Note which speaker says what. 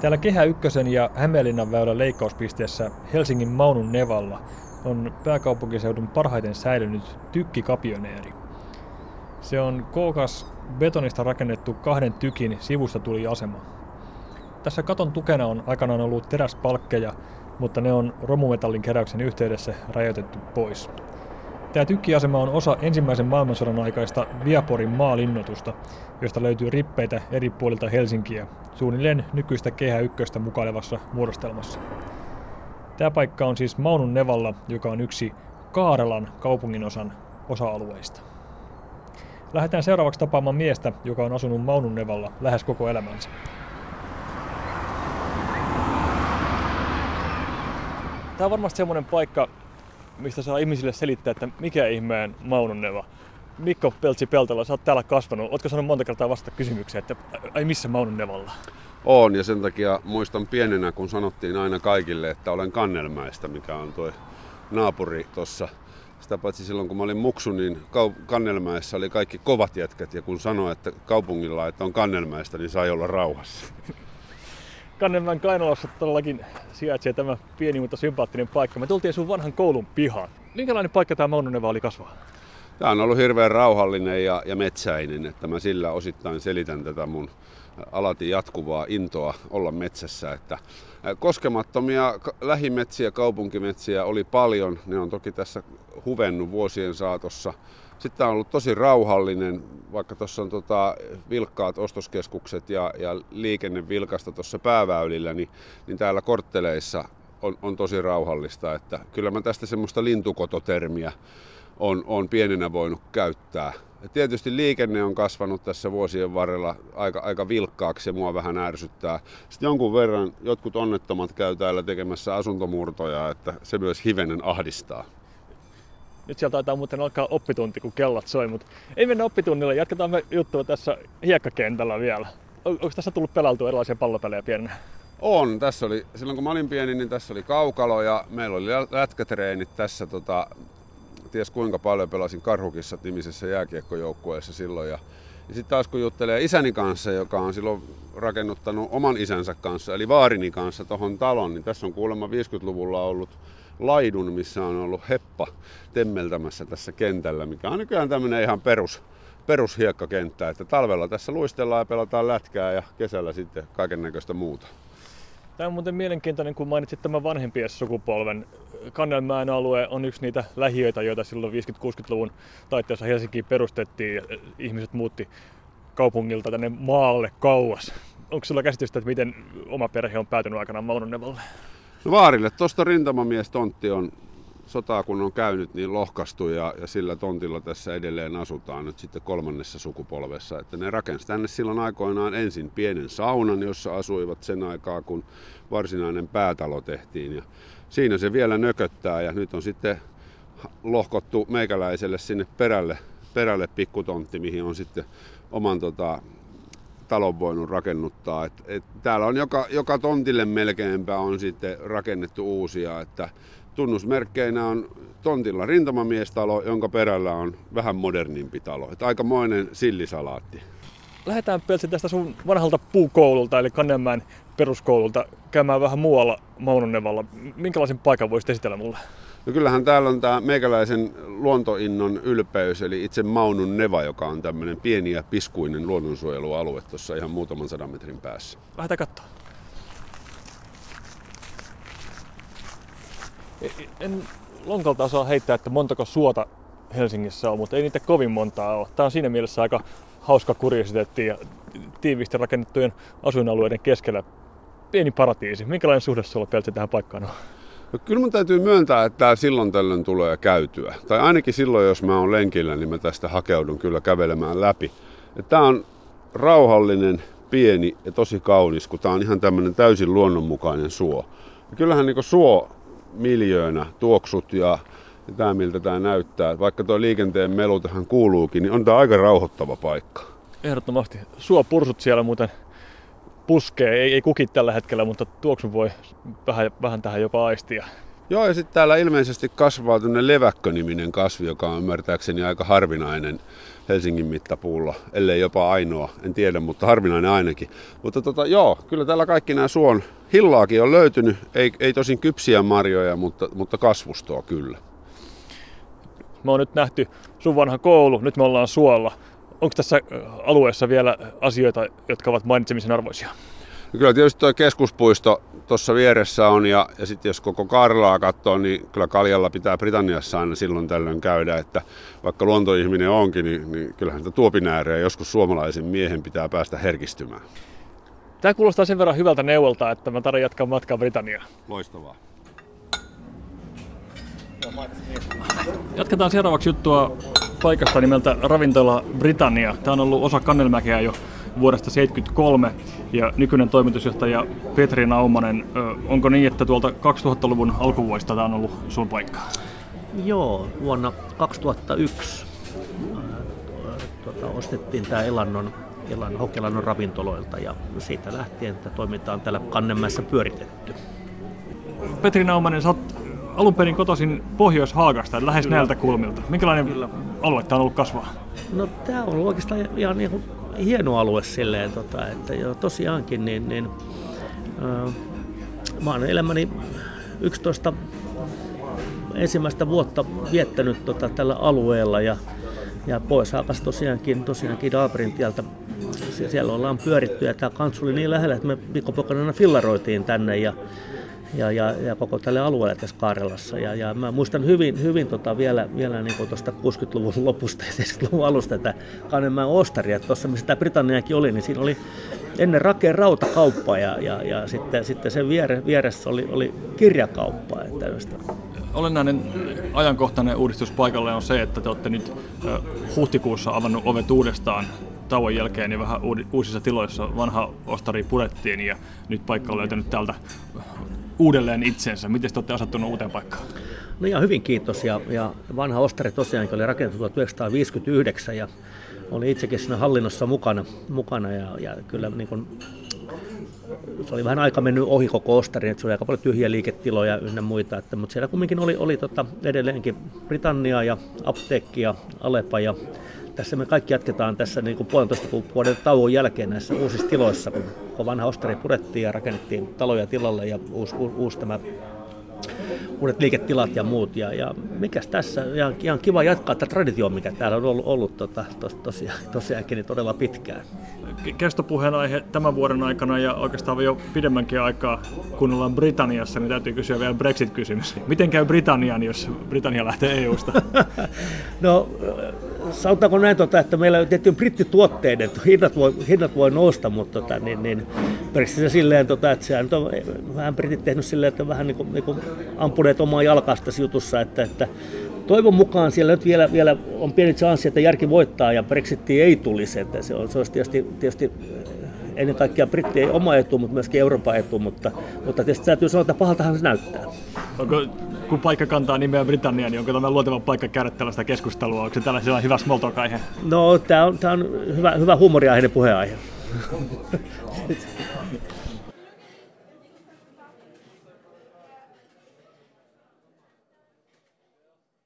Speaker 1: Täällä Kehä Ykkösen ja Hämeenlinnan väylän leikkauspisteessä Helsingin Maunun Nevalla on pääkaupunkiseudun parhaiten säilynyt tykkikapioneeri. Se on kookas betonista rakennettu kahden tykin sivusta tuli asema. Tässä katon tukena on aikanaan ollut teräspalkkeja, mutta ne on romumetallin keräyksen yhteydessä rajoitettu pois. Tämä tykkiasema on osa ensimmäisen maailmansodan aikaista Viaporin maalinnotusta, josta löytyy rippeitä eri puolilta Helsinkiä, suunnilleen nykyistä Kehä Ykköstä mukailevassa muodostelmassa. Tämä paikka on siis Maunun Nevalla, joka on yksi Kaarelan kaupunginosan osa-alueista. Lähdetään seuraavaksi tapaamaan miestä, joka on asunut Maunun Nevalla lähes koko elämänsä. Tämä on varmasti semmoinen paikka, mistä saa ihmisille selittää, että mikä ihmeen Maununeva. Mikko Peltsi Peltola, sä oot täällä kasvanut. Ootko sanonut monta kertaa vastata kysymykseen, että ai missä Maununevalla?
Speaker 2: On ja sen takia muistan pienenä, kun sanottiin aina kaikille, että olen Kannelmäestä, mikä on tuo naapuri tuossa. Sitä paitsi silloin, kun mä olin muksu, niin Kannelmäessä oli kaikki kovat jätkät ja kun sanoi, että kaupungilla että on Kannelmäestä, niin sai olla rauhassa.
Speaker 1: Kannenmäen Kainalassa todellakin sijaitsee tämä pieni, mutta sympaattinen paikka. Me tultiin sun vanhan koulun pihaan. Minkälainen paikka tämä Maununeva oli kasvaa?
Speaker 2: Tämä on ollut hirveän rauhallinen ja, ja metsäinen, että mä sillä osittain selitän tätä mun alati jatkuvaa intoa olla metsässä. Että koskemattomia lähimetsiä, kaupunkimetsiä oli paljon. Ne on toki tässä huvennut vuosien saatossa. Sitten on ollut tosi rauhallinen, vaikka tuossa on tota vilkkaat ostoskeskukset ja, ja liikenne vilkasta tuossa pääväylillä, niin, niin täällä kortteleissa on, on tosi rauhallista. Että kyllä mä tästä semmoista lintukototermiä on, on pienenä voinut käyttää. Ja tietysti liikenne on kasvanut tässä vuosien varrella aika, aika vilkkaaksi ja mua vähän ärsyttää. Sitten jonkun verran jotkut onnettomat käy täällä tekemässä asuntomurtoja, että se myös hivenen ahdistaa.
Speaker 1: Nyt sieltä taitaa muuten alkaa oppitunti, kun kellat soi, mutta ei mennä oppitunnille. Jatketaan me juttua tässä hiekkakentällä vielä. Onko tässä tullut pelailtua erilaisia pallopelejä pienenä?
Speaker 2: On. Tässä oli, silloin kun mä olin pieni, niin tässä oli kaukalo ja meillä oli lätkätreenit tässä tota, ties kuinka paljon pelasin Karhukissa nimisessä jääkiekkojoukkueessa silloin. Ja, ja sitten taas kun juttelee isäni kanssa, joka on silloin rakennuttanut oman isänsä kanssa, eli vaarini kanssa tuohon talon, niin tässä on kuulemma 50-luvulla ollut laidun, missä on ollut heppa temmeltämässä tässä kentällä, mikä on nykyään tämmöinen ihan perus, perushiekkakenttä, että talvella tässä luistellaan ja pelataan lätkää ja kesällä sitten kaiken näköistä muuta.
Speaker 1: Tämä on muuten mielenkiintoinen, kun mainitsit tämän vanhempien sukupolven. Kannelmäen alue on yksi niitä lähiöitä, joita silloin 50-60-luvun taitteessa Helsinkiin perustettiin ja ihmiset muutti kaupungilta tänne maalle kauas. Onko sulla käsitystä, että miten oma perhe on päätynyt aikanaan Maunonevalle?
Speaker 2: No vaarille. Tuosta rintamamies tontti on sotaa kun on käynyt, niin lohkastu ja, ja sillä tontilla tässä edelleen asutaan nyt sitten kolmannessa sukupolvessa. Että ne rakensi tänne silloin aikoinaan ensin pienen saunan, jossa asuivat sen aikaa, kun varsinainen päätalo tehtiin. Ja siinä se vielä nököttää ja nyt on sitten lohkottu meikäläiselle sinne perälle, perälle pikkutontti, mihin on sitten oman tota, talon voinut rakennuttaa. Et, et täällä on joka, joka tontille melkeinpä on sitten rakennettu uusia, että tunnusmerkkeinä on tontilla rintamamiestalo, jonka perällä on vähän modernimpi talo. Että aikamoinen sillisalaatti.
Speaker 1: Lähdetään Pelsi tästä sun vanhalta puukoululta, eli Kannemäen peruskoululta, käymään vähän muualla Maunonevalla. Minkälaisen paikan voisit esitellä mulle?
Speaker 2: No kyllähän täällä on tämä meikäläisen luontoinnon ylpeys, eli itse Maunun Neva, joka on tämmöinen pieni ja piskuinen luonnonsuojelualue tuossa ihan muutaman sadan metrin päässä.
Speaker 1: Lähdetään katsoa. En lonkalta osaa heittää, että montako suota Helsingissä on, mutta ei niitä kovin montaa ole. Tämä on siinä mielessä aika hauska kuriositeetti ja tiiviisti rakennettujen asuinalueiden keskellä pieni paratiisi. Minkälainen suhde sulla Peltsi tähän paikkaan on?
Speaker 2: No, kyllä mun täytyy myöntää, että tämä silloin tällöin tulee käytyä. Tai ainakin silloin, jos mä oon lenkillä, niin mä tästä hakeudun kyllä kävelemään läpi. Tämä on rauhallinen, pieni ja tosi kaunis, kun tämä on ihan tämmöinen täysin luonnonmukainen suo. Ja kyllähän niin suo miljöönä, tuoksut ja, ja tämä miltä tämä näyttää. Vaikka tuo liikenteen melu tähän kuuluukin, niin on tämä aika rauhoittava paikka.
Speaker 1: Ehdottomasti. Suo pursut siellä muuten puskee, ei, ei kukit tällä hetkellä, mutta tuoksun voi vähän, vähän tähän jopa aistia.
Speaker 2: Joo, ja sitten täällä ilmeisesti kasvaa tämmöinen leväkköniminen kasvi, joka on ymmärtääkseni aika harvinainen Helsingin mittapuulla, ellei jopa ainoa, en tiedä, mutta harvinainen ainakin. Mutta tota, joo, kyllä täällä kaikki nämä suon hillaakin on löytynyt, ei, ei tosin kypsiä marjoja, mutta, mutta kasvustoa kyllä.
Speaker 1: Me on nyt nähty sun vanha koulu, nyt me ollaan suolla. Onko tässä alueessa vielä asioita, jotka ovat mainitsemisen arvoisia?
Speaker 2: No kyllä tietysti tuo keskuspuisto tuossa vieressä on ja, ja sitten jos koko Karlaa katsoo, niin kyllä Kaljalla pitää Britanniassa aina silloin tällöin käydä, että vaikka luontoihminen onkin, niin, niin kyllähän sitä tuopin joskus suomalaisen miehen pitää päästä herkistymään.
Speaker 1: Tämä kuulostaa sen verran hyvältä neuvolta, että mä tarvitsen jatkaa matkaa Britanniaan.
Speaker 2: Loistavaa.
Speaker 1: Jatketaan seuraavaksi juttua paikasta nimeltä Ravintola Britannia. Tämä on ollut osa Kannelmäkeä jo vuodesta 1973 ja nykyinen toimitusjohtaja Petri Naumanen, onko niin, että tuolta 2000-luvun alkuvuodesta tämä on ollut sun paikka?
Speaker 3: Joo, vuonna 2001 tuota, ostettiin tämä Elannon, Elan, Hokelannon ravintoloilta ja siitä lähtien että toiminta täällä Kannemäessä pyöritetty.
Speaker 1: Petri Naumanen, sä oot alun perin kotoisin Pohjois-Haagasta, lähes Kyllä. näiltä kulmilta. Minkälainen Kyllä. alue tämä on ollut kasvaa?
Speaker 3: No tämä on ollut oikeastaan ihan niin kuin hieno alue silleen, tota, että jo, tosiaankin niin, niin äh, mä oon elämäni 11 ensimmäistä vuotta viettänyt tota, tällä alueella ja, ja pois hakas tosiaankin, tosiaankin Daabrin tieltä. Siellä ollaan pyöritty ja tämä kantsu oli niin lähellä, että me viikonpoikana fillaroitiin tänne ja ja, ja, ja koko tälle alueelle tässä Kaarelassa. Ja, ja mä muistan hyvin, hyvin tota vielä, vielä niin tuosta 60-luvun lopusta ja 70-luvun alusta tätä Kanenmäen Ostaria. Tuossa missä tämä Britanniakin oli, niin siinä oli ennen rakeen rautakauppa ja, ja, ja sitten, sitten sen viere, vieressä oli, oli kirjakauppa. Että
Speaker 1: Olennainen ajankohtainen uudistus paikalle on se, että te olette nyt huhtikuussa avannut ovet uudestaan tauon jälkeen niin vähän uusissa tiloissa vanha ostari purettiin ja nyt paikka on löytänyt täältä uudelleen itsensä? Miten te olette asettunut uuteen paikkaan?
Speaker 3: No ihan hyvin kiitos. Ja, ja vanha ostari tosiaankin oli rakennettu 1959 ja oli itsekin siinä hallinnossa mukana, mukana ja, ja kyllä niin kuin, se oli vähän aika mennyt ohi koko ostari, että se oli aika paljon tyhjiä liiketiloja ynnä muita, että, mutta siellä kumminkin oli, oli tota, edelleenkin Britannia ja apteekki ja Alepa ja tässä me kaikki jatketaan tässä niin kuin puolentoista vuoden tauon jälkeen näissä uusissa tiloissa, kun vanha ostari purettiin ja rakennettiin taloja tilalle ja uusi, uusi, uusi tämä uudet liiketilat ja muut. Ja, ja mikäs tässä, ihan, ihan kiva jatkaa tätä traditioa, mikä täällä on ollut, ollut tota, tos, tosiaan, tosiaankin niin todella pitkään.
Speaker 1: Kestopuheen aihe tämän vuoden aikana ja oikeastaan jo pidemmänkin aikaa, kun ollaan Britanniassa, niin täytyy kysyä vielä Brexit-kysymys. Miten käy Britannian, jos Britannia lähtee EU-sta?
Speaker 3: no, sanotaanko näin, tota, että meillä on tietty brittituotteiden, hinnat voi, hinnat voi nousta, mutta tota, niin, niin, se silleen, tota, että sehän on vähän britit tehnyt silleen, että vähän niin kuin, niin kuin ampuneet omaa jalkasta jutussa, että, että toivon mukaan siellä nyt vielä, vielä on pieni chanssi, että järki voittaa ja Brexit ei tulisi, että se, on, se olisi tietysti, tietysti ennen kaikkea brittien oma etu, mutta myöskin Euroopan etu, mutta, mutta tietysti täytyy sanoa, että pahaltahan se näyttää.
Speaker 1: Onko, kun paikka kantaa nimeä Britannia, niin onko tämä luoteva paikka käydä tällaista keskustelua? Onko se tällaisella hyvä small talk-aihe?
Speaker 3: No, tämä on, tämä on hyvä, hyvä huumoriaiheinen puheenaihe.